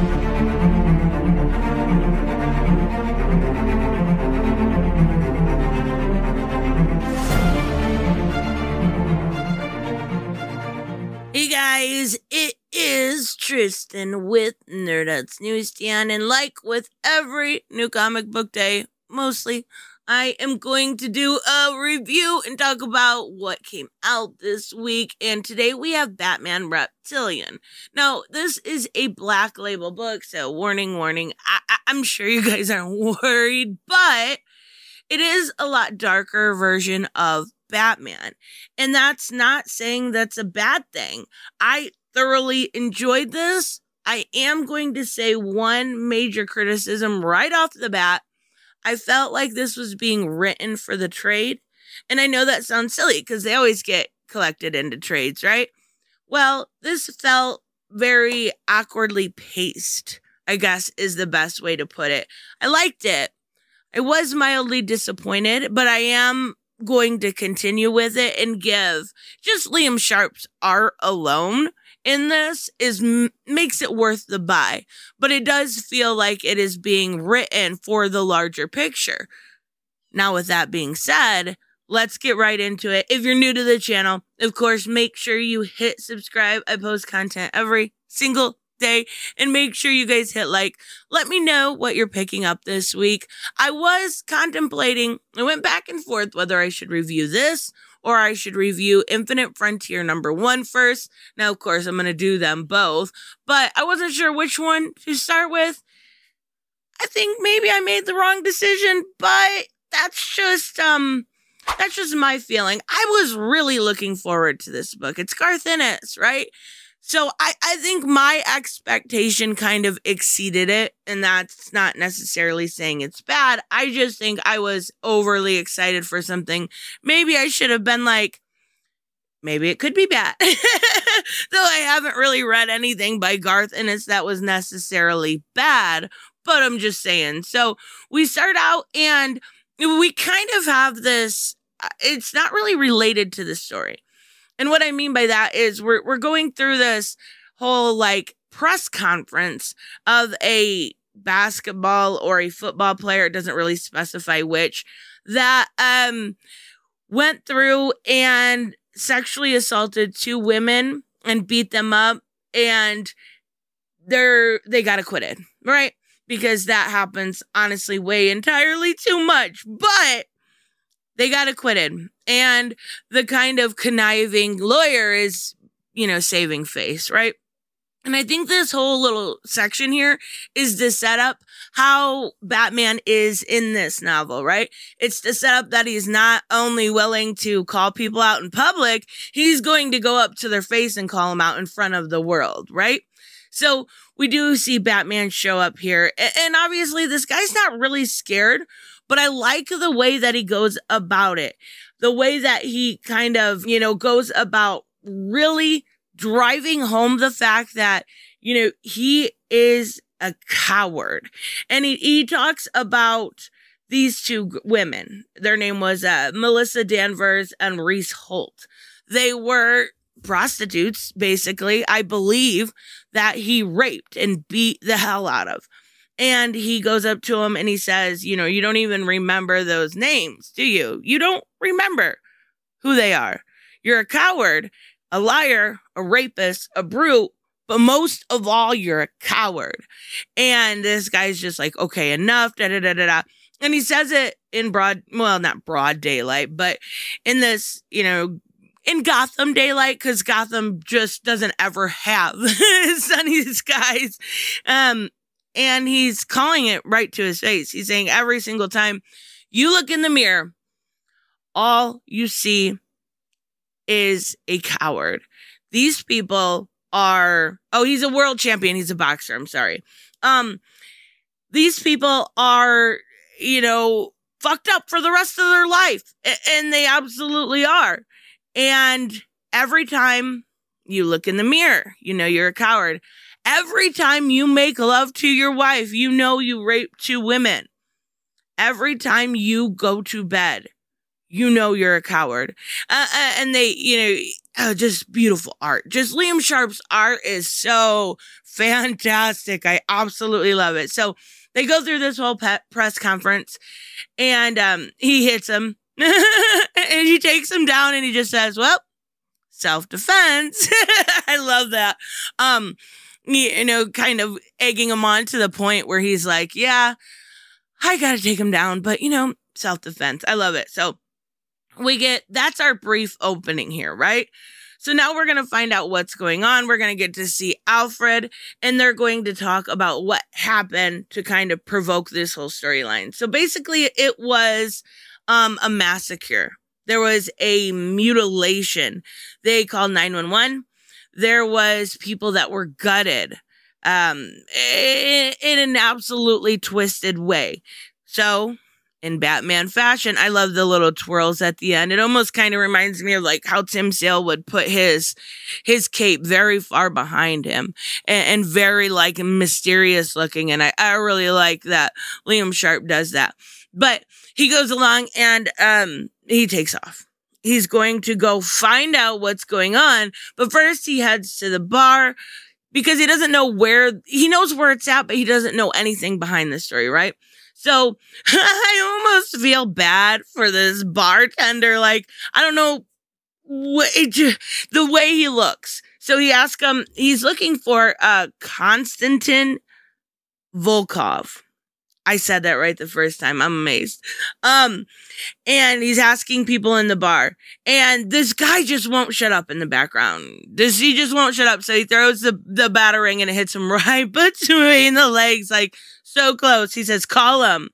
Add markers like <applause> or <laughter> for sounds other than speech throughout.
Hey guys, it is Tristan with Nerdouts Newsstand, and like with every new comic book day, mostly, I am going to do a review and talk about what came out this week. And today we have Batman Reptilian. Now, this is a black label book, so warning, warning. I- I- I'm sure you guys aren't <laughs> worried, but it is a lot darker version of Batman. And that's not saying that's a bad thing. I thoroughly enjoyed this. I am going to say one major criticism right off the bat. I felt like this was being written for the trade. And I know that sounds silly because they always get collected into trades, right? Well, this felt very awkwardly paced, I guess is the best way to put it. I liked it. I was mildly disappointed, but I am going to continue with it and give just Liam Sharp's art alone in this is makes it worth the buy but it does feel like it is being written for the larger picture now with that being said let's get right into it if you're new to the channel of course make sure you hit subscribe i post content every single day and make sure you guys hit like. Let me know what you're picking up this week. I was contemplating, I went back and forth whether I should review this or I should review Infinite Frontier number one first. Now, of course, I'm going to do them both, but I wasn't sure which one to start with. I think maybe I made the wrong decision, but that's just, um, that's just my feeling. I was really looking forward to this book. It's Garth Ennis, right? So I, I think my expectation kind of exceeded it. And that's not necessarily saying it's bad. I just think I was overly excited for something. Maybe I should have been like, maybe it could be bad. <laughs> Though I haven't really read anything by Garth Ennis that was necessarily bad, but I'm just saying. So we start out and we kind of have this, uh, it's not really related to the story and what I mean by that is we're we're going through this whole like press conference of a basketball or a football player, it doesn't really specify which, that um went through and sexually assaulted two women and beat them up and they're they got acquitted, right? Because that happens honestly way entirely too much. But they got acquitted. And the kind of conniving lawyer is, you know, saving face, right? And I think this whole little section here is to set up how Batman is in this novel, right? It's to set up that he's not only willing to call people out in public, he's going to go up to their face and call them out in front of the world, right? So we do see Batman show up here. And obviously, this guy's not really scared, but I like the way that he goes about it. The way that he kind of, you know, goes about really driving home the fact that, you know, he is a coward. And he, he talks about these two women. Their name was uh, Melissa Danvers and Reese Holt. They were prostitutes, basically, I believe, that he raped and beat the hell out of. And he goes up to him and he says, You know, you don't even remember those names, do you? You don't remember who they are. You're a coward, a liar, a rapist, a brute, but most of all, you're a coward. And this guy's just like, Okay, enough, da da da da da. And he says it in broad, well, not broad daylight, but in this, you know, in Gotham daylight because Gotham just doesn't ever have <laughs> sunny skies. Um, and he's calling it right to his face. He's saying every single time you look in the mirror, all you see is a coward. These people are oh, he's a world champion, he's a boxer, I'm sorry. Um these people are, you know, fucked up for the rest of their life. And they absolutely are. And every time you look in the mirror, you know you're a coward. Every time you make love to your wife, you know you rape two women. Every time you go to bed, you know you're a coward. Uh, uh, and they, you know, uh, just beautiful art. Just Liam Sharp's art is so fantastic. I absolutely love it. So they go through this whole press conference and um, he hits him <laughs> and he takes him down and he just says, well, self defense. <laughs> I love that. Um, you know, kind of egging him on to the point where he's like, yeah, I got to take him down, but you know, self defense. I love it. So we get that's our brief opening here, right? So now we're going to find out what's going on. We're going to get to see Alfred, and they're going to talk about what happened to kind of provoke this whole storyline. So basically, it was um, a massacre. There was a mutilation. They called 911. There was people that were gutted um, in, in an absolutely twisted way. So in Batman fashion. I love the little twirls at the end. It almost kind of reminds me of like how Tim Sale would put his his cape very far behind him and, and very like mysterious looking. And I, I really like that Liam Sharp does that. But he goes along and um he takes off. He's going to go find out what's going on. But first he heads to the bar because he doesn't know where he knows where it's at, but he doesn't know anything behind the story, right? So <laughs> I almost feel bad for this bartender. Like, I don't know what it, the way he looks. So he asks him, he's looking for uh, Konstantin Volkov. I said that right the first time. I'm amazed. Um, and he's asking people in the bar, and this guy just won't shut up in the background. This he just won't shut up. So he throws the the batarang and it hits him <laughs> right between the legs, like so close. He says, "Call him,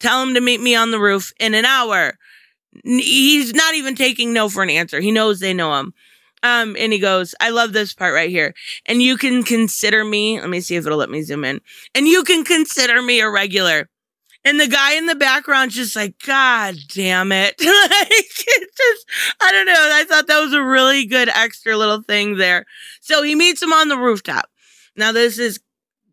tell him to meet me on the roof in an hour." He's not even taking no for an answer. He knows they know him. Um, and he goes, I love this part right here. And you can consider me, let me see if it'll let me zoom in. And you can consider me a regular. And the guy in the background just like, God damn it. <laughs> like, it just, I don't know. I thought that was a really good extra little thing there. So he meets him on the rooftop. Now, this is,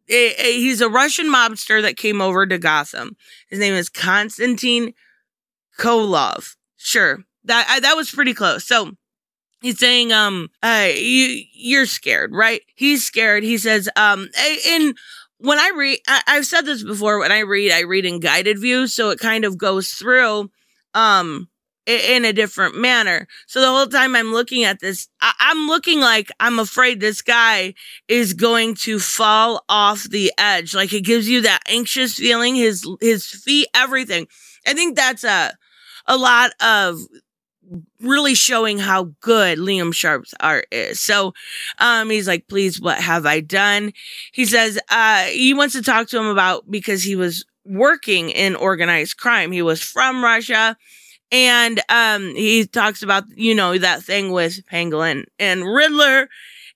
he's a Russian mobster that came over to Gotham. His name is Konstantin Koloff. Sure. That, that was pretty close. So, He's saying, um, uh, you, you're scared, right? He's scared. He says, um, in, when I read, I, have said this before, when I read, I read in guided view. So it kind of goes through, um, in a different manner. So the whole time I'm looking at this, I- am looking like I'm afraid this guy is going to fall off the edge. Like it gives you that anxious feeling, his, his feet, everything. I think that's a, a lot of really showing how good Liam Sharp's art is. So, um, he's like, please, what have I done? He says, uh, he wants to talk to him about because he was working in organized crime. He was from Russia. And, um, he talks about, you know, that thing with Pangolin and Riddler.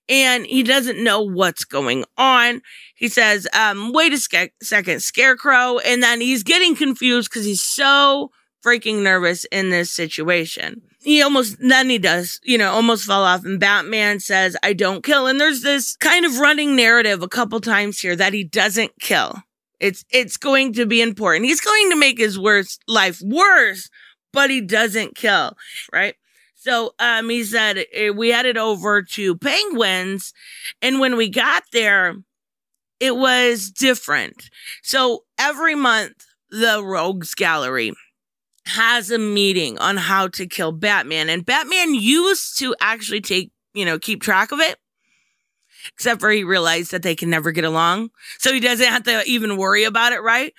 And he doesn't know what's going on. He says, um, wait a sc- second, Scarecrow. And then he's getting confused because he's so freaking nervous in this situation. He almost, then he does, you know, almost fall off. And Batman says, I don't kill. And there's this kind of running narrative a couple times here that he doesn't kill. It's, it's going to be important. He's going to make his worst life worse, but he doesn't kill, right? So, um, he said, eh, we headed over to Penguins. And when we got there, it was different. So every month, the Rogues Gallery has a meeting on how to kill Batman. And Batman used to actually take, you know, keep track of it. Except for he realized that they can never get along. So he doesn't have to even worry about it, right?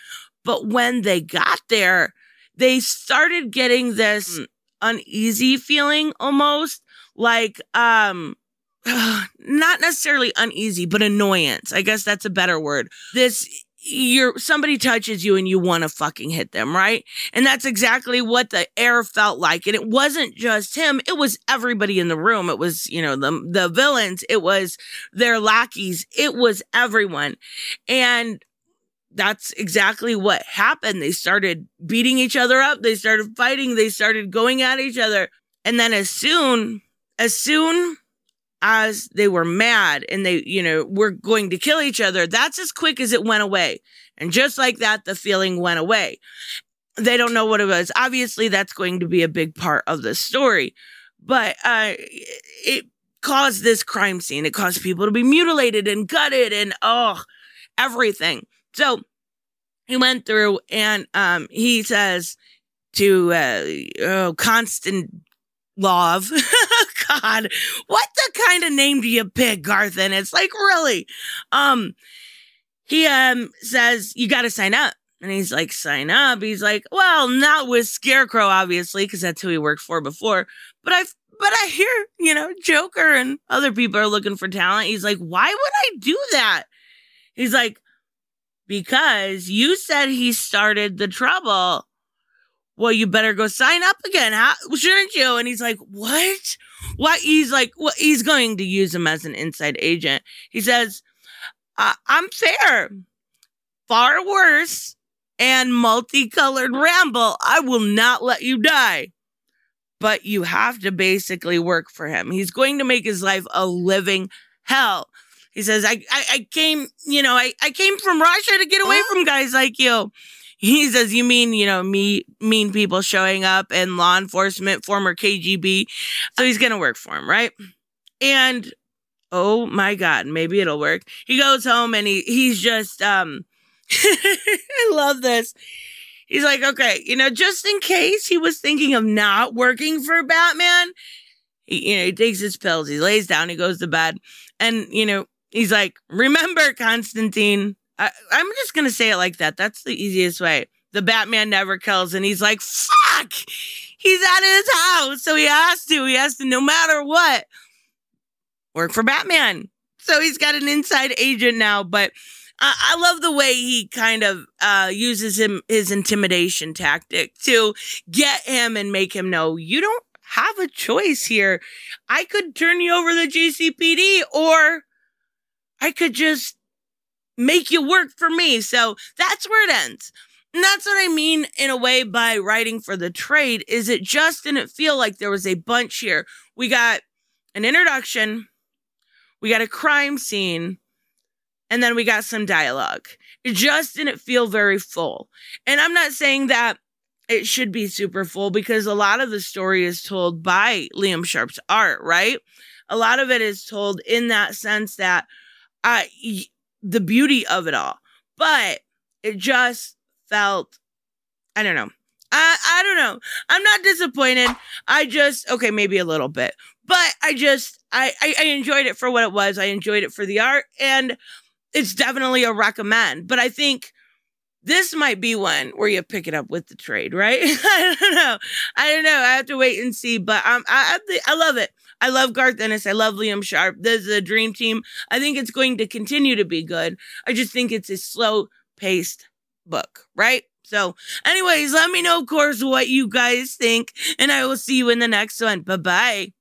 But when they got there, they started getting this uneasy feeling almost like, um, <sighs> not necessarily uneasy, but annoyance. I guess that's a better word. This you're somebody touches you and you want to fucking hit them, right? And that's exactly what the air felt like. And it wasn't just him, it was everybody in the room. It was, you know, the the villains, it was their lackeys, it was everyone. And that's exactly what happened. They started beating each other up, they started fighting, they started going at each other. And then as soon as soon as they were mad and they, you know, were going to kill each other, that's as quick as it went away. And just like that, the feeling went away. they don't know what it was. Obviously, that's going to be a big part of the story, but uh, it caused this crime scene. It caused people to be mutilated and gutted and oh, everything. So he went through and um, he says to uh, oh, Constant Love. <laughs> God, what the kind of name do you pick, Garth? And It's like really. Um, he um says you got to sign up, and he's like, sign up. He's like, well, not with Scarecrow, obviously, because that's who he worked for before. But I, but I hear, you know, Joker and other people are looking for talent. He's like, why would I do that? He's like, because you said he started the trouble. Well, you better go sign up again, How, shouldn't you? And he's like, what? What? He's like, well, he's going to use him as an inside agent. He says, I'm fair. Far worse and multicolored ramble. I will not let you die. But you have to basically work for him. He's going to make his life a living hell. He says, I, I, I came, you know, I, I came from Russia to get away from guys like you. He says, you mean, you know, me, mean people showing up and law enforcement, former KGB. So he's to work for him, right? And oh my God, maybe it'll work. He goes home and he, he's just, um, <laughs> I love this. He's like, okay, you know, just in case he was thinking of not working for Batman, he, you know, he takes his pills, he lays down, he goes to bed, and you know, he's like, remember, Constantine. I, I'm just gonna say it like that. That's the easiest way. The Batman never kills, and he's like, fuck. He's at his house, so he has to. He has to, no matter what, work for Batman. So he's got an inside agent now, but I, I love the way he kind of uh, uses him his intimidation tactic to get him and make him know you don't have a choice here. I could turn you over to the GCPD or I could just make you work for me. So that's where it ends. And that's what I mean in a way by writing for the trade is it just didn't feel like there was a bunch here. We got an introduction, we got a crime scene, and then we got some dialogue. It just didn't feel very full. And I'm not saying that it should be super full because a lot of the story is told by Liam Sharp's art, right? A lot of it is told in that sense that uh, the beauty of it all. But it just felt, I don't know. I, I don't know. I'm not disappointed. I just, okay, maybe a little bit, but I just, I, I, I enjoyed it for what it was. I enjoyed it for the art. And it's definitely a recommend. But I think this might be one where you pick it up with the trade, right? <laughs> I don't know. I don't know. I have to wait and see. But um, I I, I love it. I love Garth Ennis. I love Liam Sharp. This is a dream team. I think it's going to continue to be good. I just think it's a slow paced book, right? So, anyways, let me know, of course, what you guys think, and I will see you in the next one. Bye bye.